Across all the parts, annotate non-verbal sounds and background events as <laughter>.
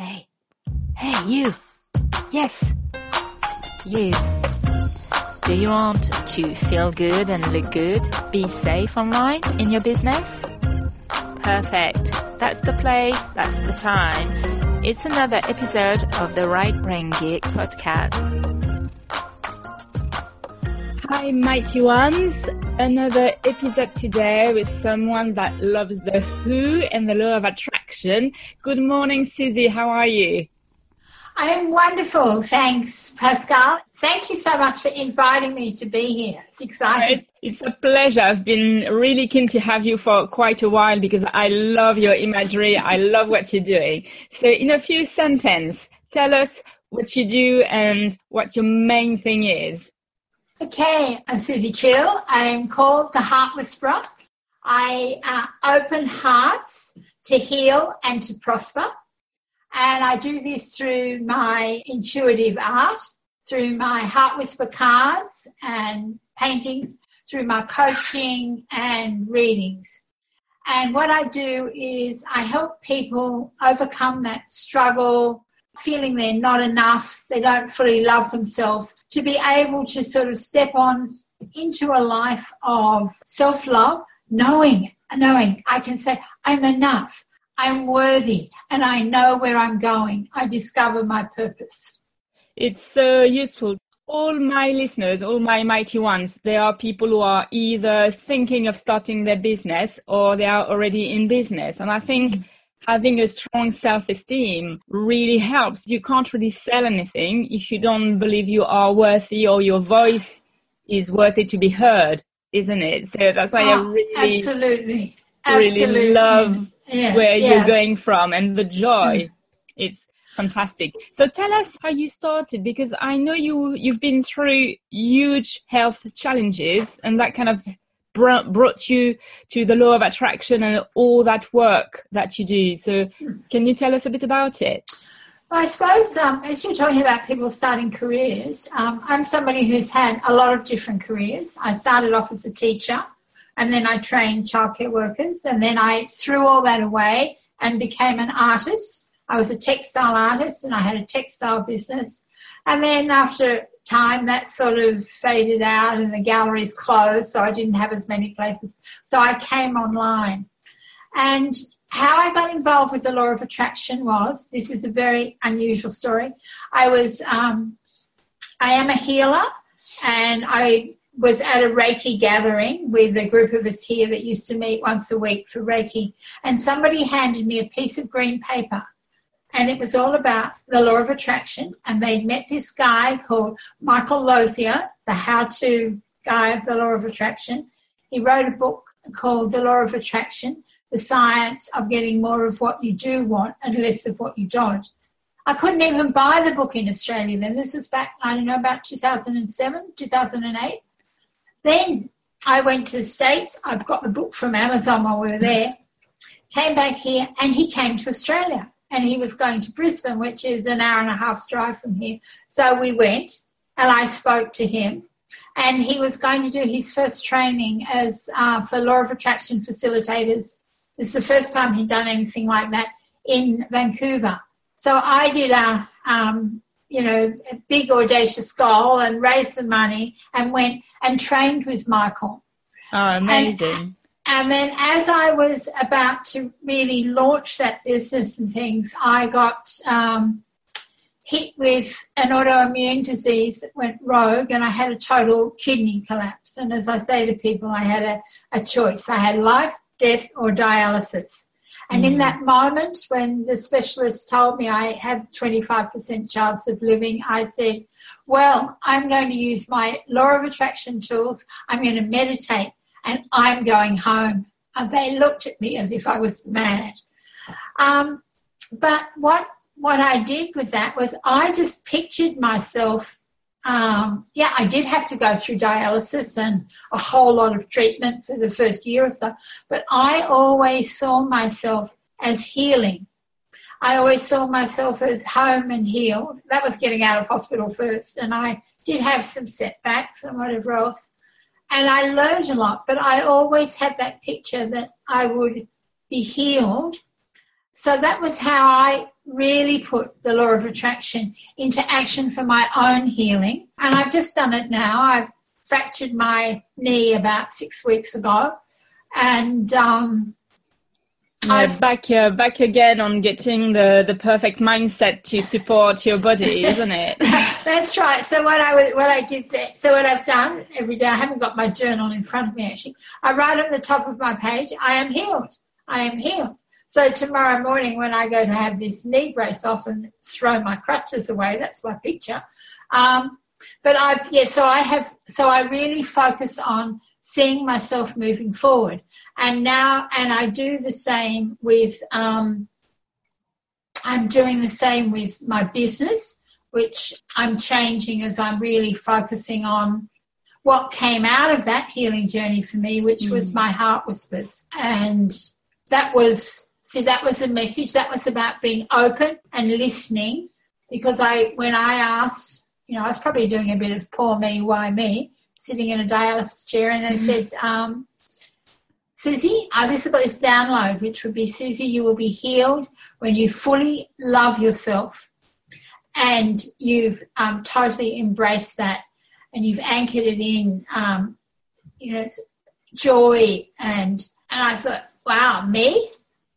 Hey, hey, you. Yes, you. Do you want to feel good and look good? Be safe online in your business? Perfect. That's the place, that's the time. It's another episode of the Right Brain Geek podcast. Hi, mighty ones. Another episode today with someone that loves the who and the law of attraction. Good morning, Suzie. How are you? I am wonderful. Thanks, Pascale. Thank you so much for inviting me to be here. It's exciting. It's, it's a pleasure. I've been really keen to have you for quite a while because I love your imagery. I love what you're doing. So, in a few sentences, tell us what you do and what your main thing is. Okay, I'm Suzie Cheel. I'm called the Heart Whisperer. I uh, open hearts to heal and to prosper. And I do this through my intuitive art, through my Heart Whisper cards and paintings, through my coaching and readings. And what I do is I help people overcome that struggle, feeling they're not enough, they don't fully love themselves, to be able to sort of step on into a life of self love, knowing, knowing I can say, I'm enough, I'm worthy, and I know where I'm going. I discover my purpose. It's so useful. All my listeners, all my mighty ones, they are people who are either thinking of starting their business or they are already in business. And I think having a strong self-esteem really helps. You can't really sell anything if you don't believe you are worthy or your voice is worthy to be heard, isn't it? So that's why oh, I ah, really, absolutely, really absolutely. love yeah. where yeah. you're going from and the joy. Mm. It's fantastic. So tell us how you started because I know you you've been through huge health challenges and that kind of brought you to the law of attraction and all that work that you do. So, can you tell us a bit about it? Well, I suppose um, as you're talking about people starting careers, um, I'm somebody who's had a lot of different careers. I started off as a teacher, and then I trained childcare workers, and then I threw all that away and became an artist. I was a textile artist, and I had a textile business. And then after time that sort of faded out and the galleries closed, so I didn't have as many places. So I came online. And how I got involved with the law of attraction was this is a very unusual story. I was, um, I am a healer, and I was at a Reiki gathering with a group of us here that used to meet once a week for Reiki, and somebody handed me a piece of green paper and it was all about the law of attraction. And they'd met this guy called Michael Losier, the how to guy of the law of attraction. He wrote a book called The Law of Attraction The Science of Getting More of What You Do Want and Less of What You Don't. I couldn't even buy the book in Australia then. This is back, I don't know, about 2007, 2008. Then I went to the States. I've got the book from Amazon while we were there. Came back here and he came to Australia and he was going to Brisbane, which is an hour and a half's drive from here. So we went, and I spoke to him, and he was going to do his first training as uh, for law of attraction facilitators. This is the first time he'd done anything like that in Vancouver. So I did a, um, you know, a big audacious goal and raised the money and went and trained with Michael. Oh, amazing. And, and then as I was about to really launch that business and things, I got um, hit with an autoimmune disease that went rogue and I had a total kidney collapse. And as I say to people, I had a, a choice. I had life, death, or dialysis. And mm. in that moment, when the specialist told me I had 25% chance of living, I said, Well, I'm going to use my law of attraction tools. I'm going to meditate and I'm going home. And they looked at me as if I was mad. Um, but what what I did with that was I just pictured myself. Um, yeah, I did have to go through dialysis and a whole lot of treatment for the first year or so, but I always saw myself as healing. I always saw myself as home and healed. That was getting out of hospital first, and I did have some setbacks and whatever else and I learned a lot, but I always had that picture that I would be healed. So that was how I really put the law of attraction into action for my own healing. And I've just done it now. I've fractured my knee about six weeks ago. And um, yeah, back uh, back again on getting the, the perfect mindset to support your body, <laughs> isn't it? <laughs> That's right. So what I what I did that. So what I've done every day. I haven't got my journal in front of me actually. I write at the top of my page. I am healed. I am healed. So tomorrow morning, when I go to have this knee brace off and throw my crutches away, that's my picture. Um, but I've yeah. So I have. So I really focus on seeing myself moving forward. And now, and I do the same with, um, I'm doing the same with my business, which I'm changing as I'm really focusing on what came out of that healing journey for me, which mm. was my heart whispers. And that was, see, that was a message. That was about being open and listening because I, when I asked, you know, I was probably doing a bit of poor me, why me? sitting in a dialysis chair, and they mm-hmm. said, um, Suzie, I've just got this download, which would be Suzie, you will be healed when you fully love yourself and you've um, totally embraced that and you've anchored it in, um, you know, joy. And, and I thought, wow, me?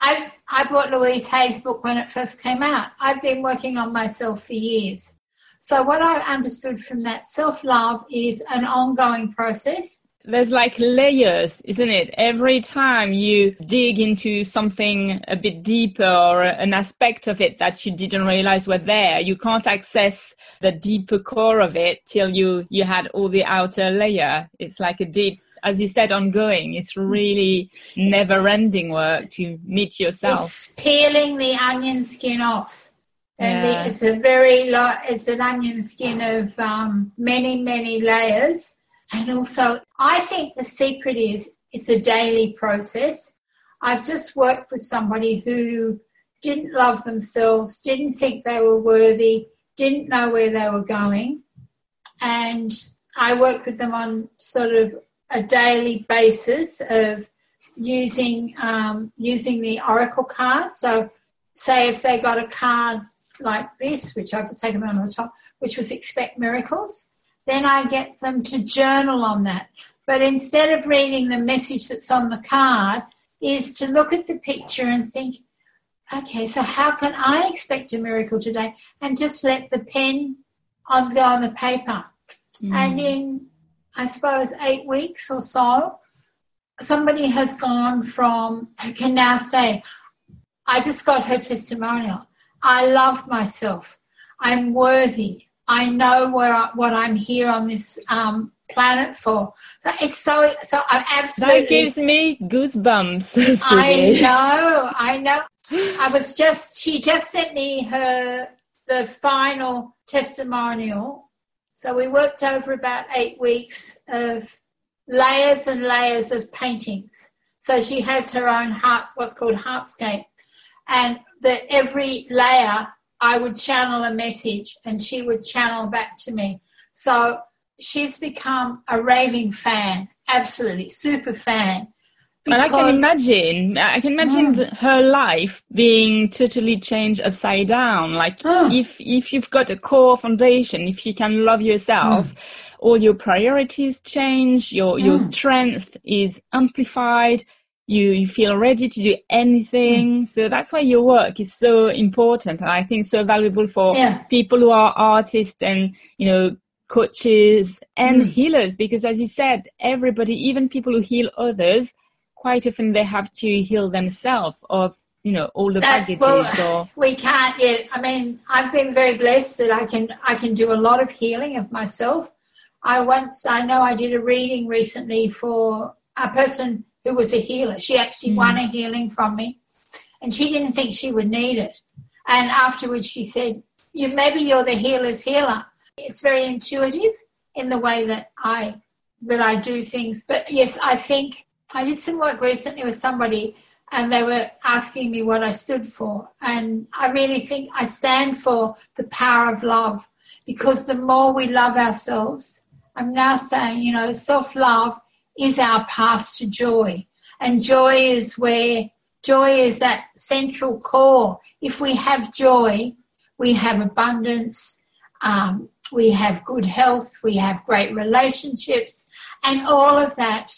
I, I bought Louise Hay's book when it first came out. I've been working on myself for years. So, what I understood from that self love is an ongoing process. There's like layers, isn't it? Every time you dig into something a bit deeper or an aspect of it that you didn't realize were there, you can't access the deeper core of it till you, you had all the outer layer. It's like a deep as you said, ongoing. It's really never ending work to meet yourself. It's peeling the onion skin off and yeah. it's a very lot it's an onion skin of um, many many layers and also i think the secret is it's a daily process i've just worked with somebody who didn't love themselves didn't think they were worthy didn't know where they were going and i worked with them on sort of a daily basis of using um, using the oracle card so say if they got a card like this, which I've just taken on the top, which was expect miracles, then I get them to journal on that. But instead of reading the message that's on the card, is to look at the picture and think, okay, so how can I expect a miracle today? And just let the pen on go on the paper. Mm. And in, I suppose, eight weeks or so, somebody has gone from, who can now say, I just got her testimonial. I love myself. I'm worthy. I know where I, what I'm here on this um, planet for. It's so so. I'm absolutely. That gives me goosebumps. <laughs> I know. I know. I was just. She just sent me her the final testimonial. So we worked over about eight weeks of layers and layers of paintings. So she has her own heart, what's called heartscape, and that every layer I would channel a message and she would channel back to me. So she's become a raving fan, absolutely super fan. And I can imagine, I can imagine mm. her life being totally changed upside down. Like mm. <gasps> if if you've got a core foundation, if you can love yourself, mm. all your priorities change, your your mm. strength is amplified you, you feel ready to do anything. Mm. So that's why your work is so important. And I think so valuable for yeah. people who are artists and, you know, coaches and healers. Because as you said, everybody, even people who heal others, quite often they have to heal themselves of you know all the that, baggages well, or <laughs> we can't yet i mean i've been very blessed that i can i can do a lot of healing of myself i once i know i did a reading recently for a person who was a healer. She actually mm. won a healing from me, and she didn't think she would need it. And afterwards, she said, "You maybe you're the healer's healer." It's very intuitive in the way that I that I do things. But yes, I think I did some work recently with somebody, and they were asking me what I stood for, and I really think I stand for the power of love because the more we love ourselves, I'm now saying, you know, self love is our path to joy. And joy is where joy is that central core. If we have joy, we have abundance, um, we have good health, we have great relationships, and all of that,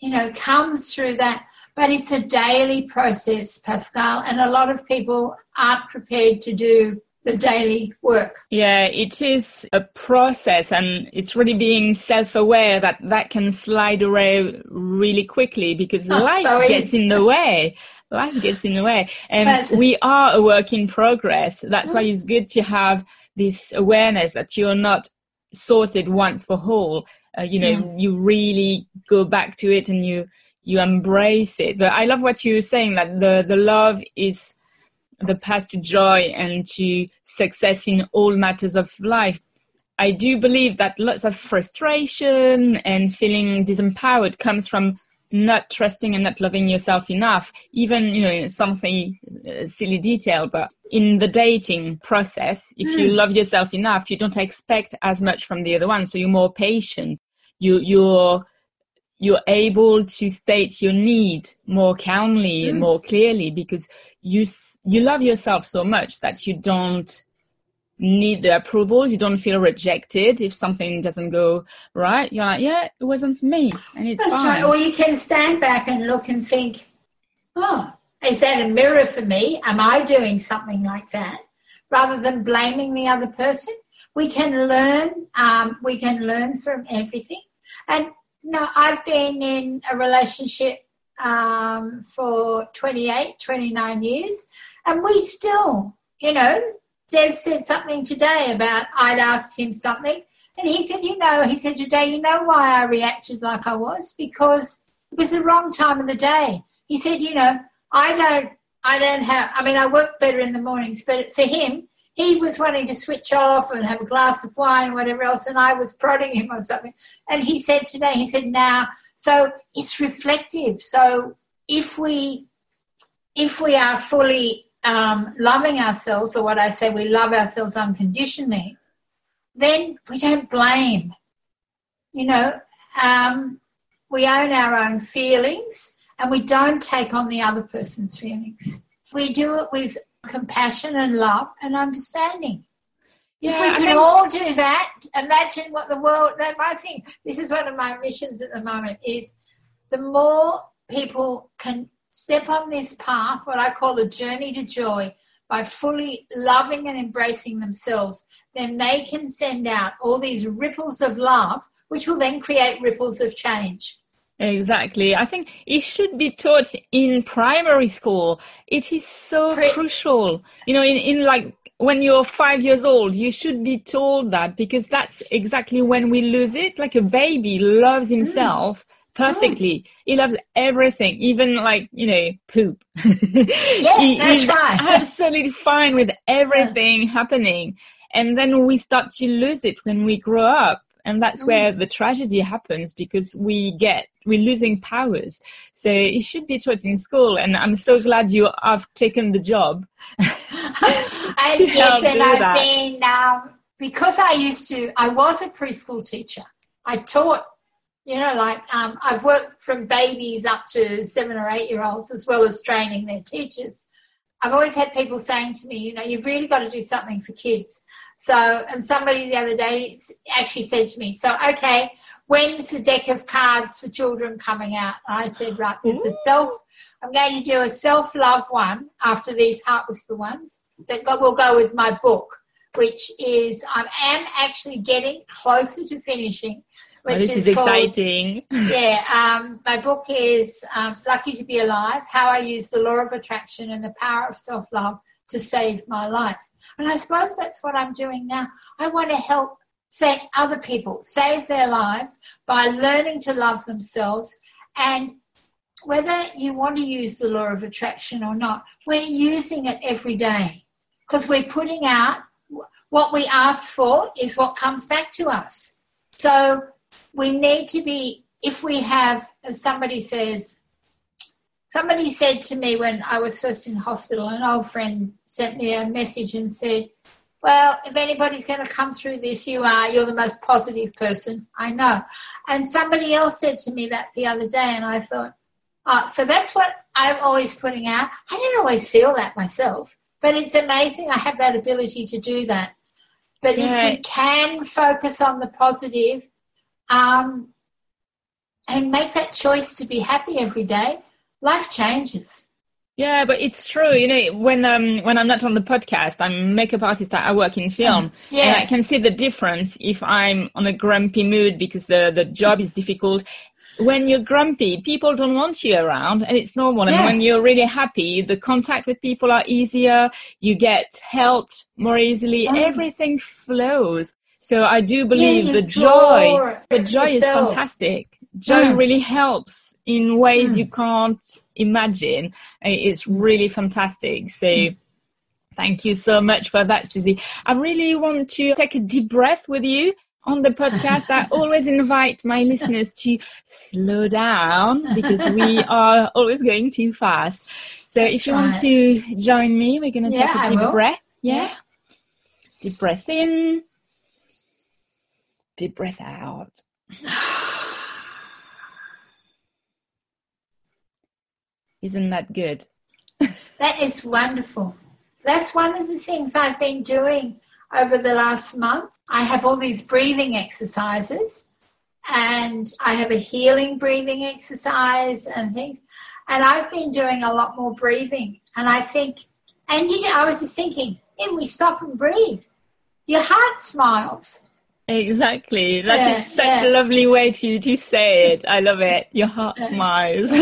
you know, comes through that. But it's a daily process, Pascale, and a lot of people aren't prepared to do the daily work. Yeah, it is a process, and it's really being self aware that that can slide away really quickly because <laughs> oh, life sorry. gets in the way. Life gets in the way, and but, we are a work in progress. That's why mm. it's good to have this awareness that you're not sorted once for all. Uh, you know, yeah. you really go back to it and you you embrace it. But I love what you're saying that the the love is the path to joy and to success in all matters of life. I do believe that lots of frustration and feeling disempowered comes from not trusting and not loving yourself enough. Even, you know, something uh, silly detail, but in the dating process, if you hmm. love yourself enough, you don't expect as much from the other one. So you're more patient. You, you're, you're able to state your need more calmly mm. and more clearly because you you love yourself so much that you don't need the approval. You don't feel rejected if something doesn't go right. You're like yeah it wasn't for me and it's That's fine. right or you can stand back and look and think oh is that a mirror for me? Am i doing something like that? Rather than blaming the other person. We can learn um, we can learn from everything. And no, I've been in a relationship um, for 28, 29 years, and we still, you know, Des said something today about I'd asked him something, and he said, you know, he said today, you know why I reacted like I was? Because it was the wrong time of the day. He said, you know, I don't, I don't have, I mean, I work better in the mornings, but for him, he was wanting to switch off and have a glass of wine whatever else, and I was prodding him or something. And he said today, he said, now, so it's reflective. So if we if we are fully um, loving ourselves, or what I say, we love ourselves unconditionally, then we don't blame. You know, um, we own our own feelings and we don't take on the other person's feelings. We do it with compassion and love and understanding. Yeah, if we could think... all do that, imagine what the world. I think this is one of my missions at the moment. Is the more people can step on this path, what I call the journey to joy, by fully loving and embracing themselves, then they can send out all these ripples of love, which will then create ripples of change. Exactly. I think it should be taught in primary school. It is so Pre- crucial. You know, in, in like when you're five years old, you should be told that because that's exactly when we lose it. Like a baby loves mm. himself. Mm. Perfectly, mm. he loves everything, even like you know poop. yeah, <laughs> he, that's he's right. <laughs> absolutely fine with everything yeah. happening, and then we start to lose it when we grow up and that's mm. where the tragedy happens because we get we're losing powers so it should be taught in school and i'm so glad you have taken the job <laughs> and yes and i've that. been um, because i used to i was a preschool teacher i taught you know like um, i've worked from babies up to seven or eight year olds as well as training their teachers i've always had people saying to me you know you've really got to do something for kids so, and somebody the other day actually said to me, so, okay, when's the deck of cards for children coming out? And I said, right, there's a self, I'm going to do a self love one after these Heart Whisper ones that will go with my book, which is, I am actually getting closer to finishing. Which oh, this is, is called, exciting. Yeah, um, my book is um, Lucky to Be Alive How I Use the Law of Attraction and the Power of Self Love to Save My Life. And I suppose that's what I'm doing now. I want to help say other people save their lives by learning to love themselves and whether you want to use the law of attraction or not, we're using it every day because we're putting out what we ask for is what comes back to us. So we need to be, if we have, as somebody says, somebody said to me when I was first in hospital, an old friend sent me a message and said, Well, if anybody's going to come through this, you are. You're the most positive person I know. And somebody else said to me that the other day, and I thought, Oh, so that's what I'm always putting out. I don't always feel that myself, but it's amazing I have that ability to do that. But yeah. if we can focus on the positive um, and make that choice to be happy every day, life changes. Yeah, but it's true. You know, when um when I'm not on the podcast, I'm a makeup artist. I work in film, yeah. and I can see the difference if I'm on a grumpy mood because the the job is difficult. When you're grumpy, people don't want you around, and it's normal. Yeah. And when you're really happy, the contact with people are easier. You get helped more easily. Oh. Everything flows. So I do believe yeah, the joy, the joy is fantastic. Joy mm. really helps in ways mm. you can't imagine. It's really fantastic. So mm. thank you so much for that, Suzie. I really want to take a deep breath with you on the podcast. I <laughs> always invite my listeners to slow down because we <laughs> are always going too fast. So That's if you right. want to join me, we're going to yeah, take a deep breath. Yeah? yeah. Deep breath in. Deep breath out. <sighs> Isn't that good? <laughs> that is wonderful. That's one of the things I've been doing over the last month. I have all these breathing exercises and I have a healing breathing exercise and things. And I've been doing a lot more breathing. And I think, and you know, I was just thinking, if we stop and breathe, your heart smiles. Exactly. That yeah, is such yeah. a lovely way to, to say it. I love it. Your heart smiles.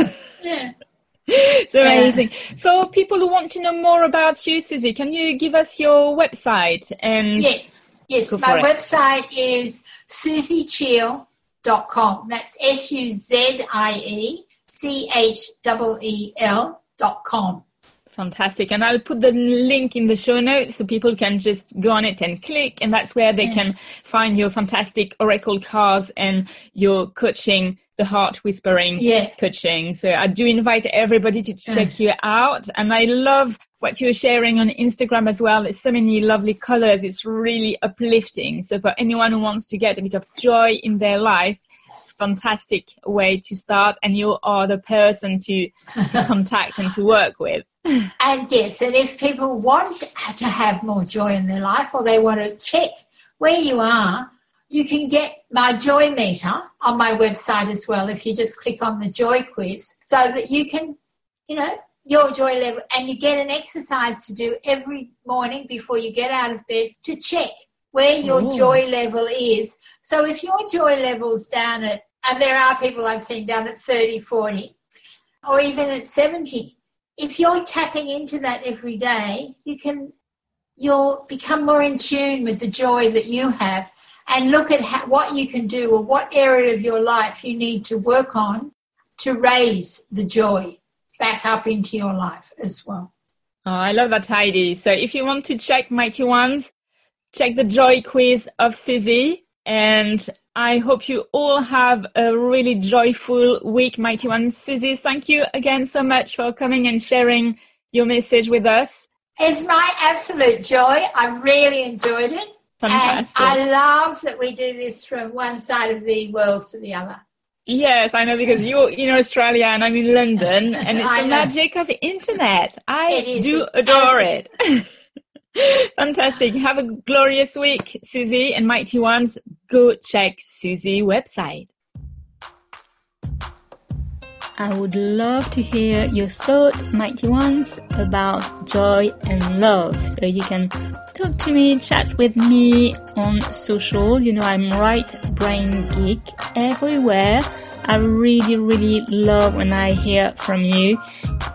yeah. <laughs> it's amazing. Yeah. For people who want to know more about you, Suzie, can you give us your website? And yes, yes. My website is suziecheel.com. That's S U Z I E C H E E L dot com. Fantastic. And I'll put the link in the show notes so people can just go on it and click. And that's where they yeah. can find your fantastic Oracle cards and your coaching, the heart whispering yeah. coaching. So I do invite everybody to check yeah. you out. And I love what you're sharing on Instagram as well. There's so many lovely colors. It's really uplifting. So for anyone who wants to get a bit of joy in their life, it's fantastic way to start and you are the person to, to <laughs> contact and to work with. And yes, and if people want to have more joy in their life or they want to check where you are, you can get my joy meter on my website as well if you just click on the joy quiz so that you can, you know, your joy level and you get an exercise to do every morning before you get out of bed to check where your Ooh. joy level is. So if your joy level's down at, and there are people I've seen down at 30, 40, or even at 70, if you're tapping into that every day, you can you'll become more in tune with the joy that you have and look at how, what you can do or what area of your life you need to work on to raise the joy back up into your life as well. Oh, I love that, Heidi. So if you want to check Mighty Ones, check the joy quiz of Suzie and I hope you all have a really joyful week, Mighty One. Suzie, thank you again so much for coming and sharing your message with us. It's my absolute joy. I really enjoyed it. Fantastic. And I love that we do this from one side of the world to the other. Yes, I know because you're in Australia and I'm in London, and it's <laughs> the magic of the internet. I do adore it. <laughs> <laughs> Fantastic. Have a glorious week, Suzie and Mighty Ones. Go check Suzie website. I would love to hear your thoughts, Mighty Ones, about joy and love. So you can talk to me, chat with me on social. You know, I'm right brain geek everywhere. I really, really love when I hear from you.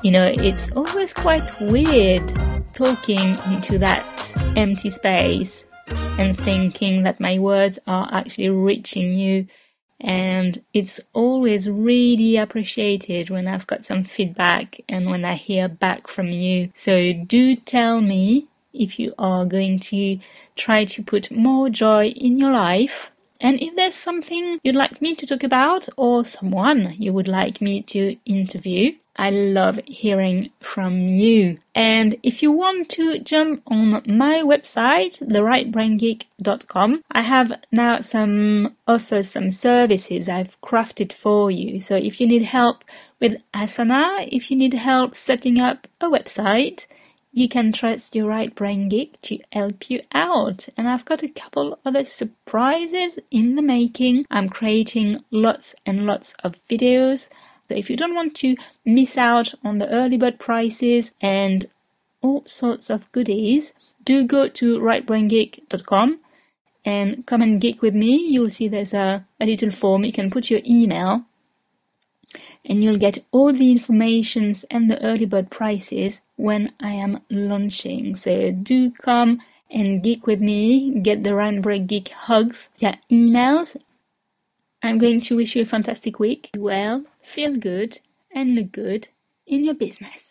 You know, it's always quite weird talking into that empty space and thinking that my words are actually reaching you. And it's always really appreciated when I've got some feedback and when I hear back from you. So do tell me if you are going to try to put more joy in your life And if there's something you'd like me to talk about or someone you would like me to interview, I love hearing from you. And if you want to jump on my website, therightbraingeek.com, I have now some offers, some services I've crafted for you. So if you need help with Asana, if you need help setting up a website, you can trust your right brain geek to help you out. And I've got a couple other surprises in the making. I'm creating lots and lots of videos so if you don't want to miss out on the early bird prices and all sorts of goodies, do go to rightbraingeek.com and come and geek with me. You'll see there's a, a little form. You can put your email and you'll get all the informations and the early bird prices when I am launching. So do come and geek with me, get the Brain Geek hugs via emails. I'm going to wish you a fantastic week. Well, feel good, and look good in your business.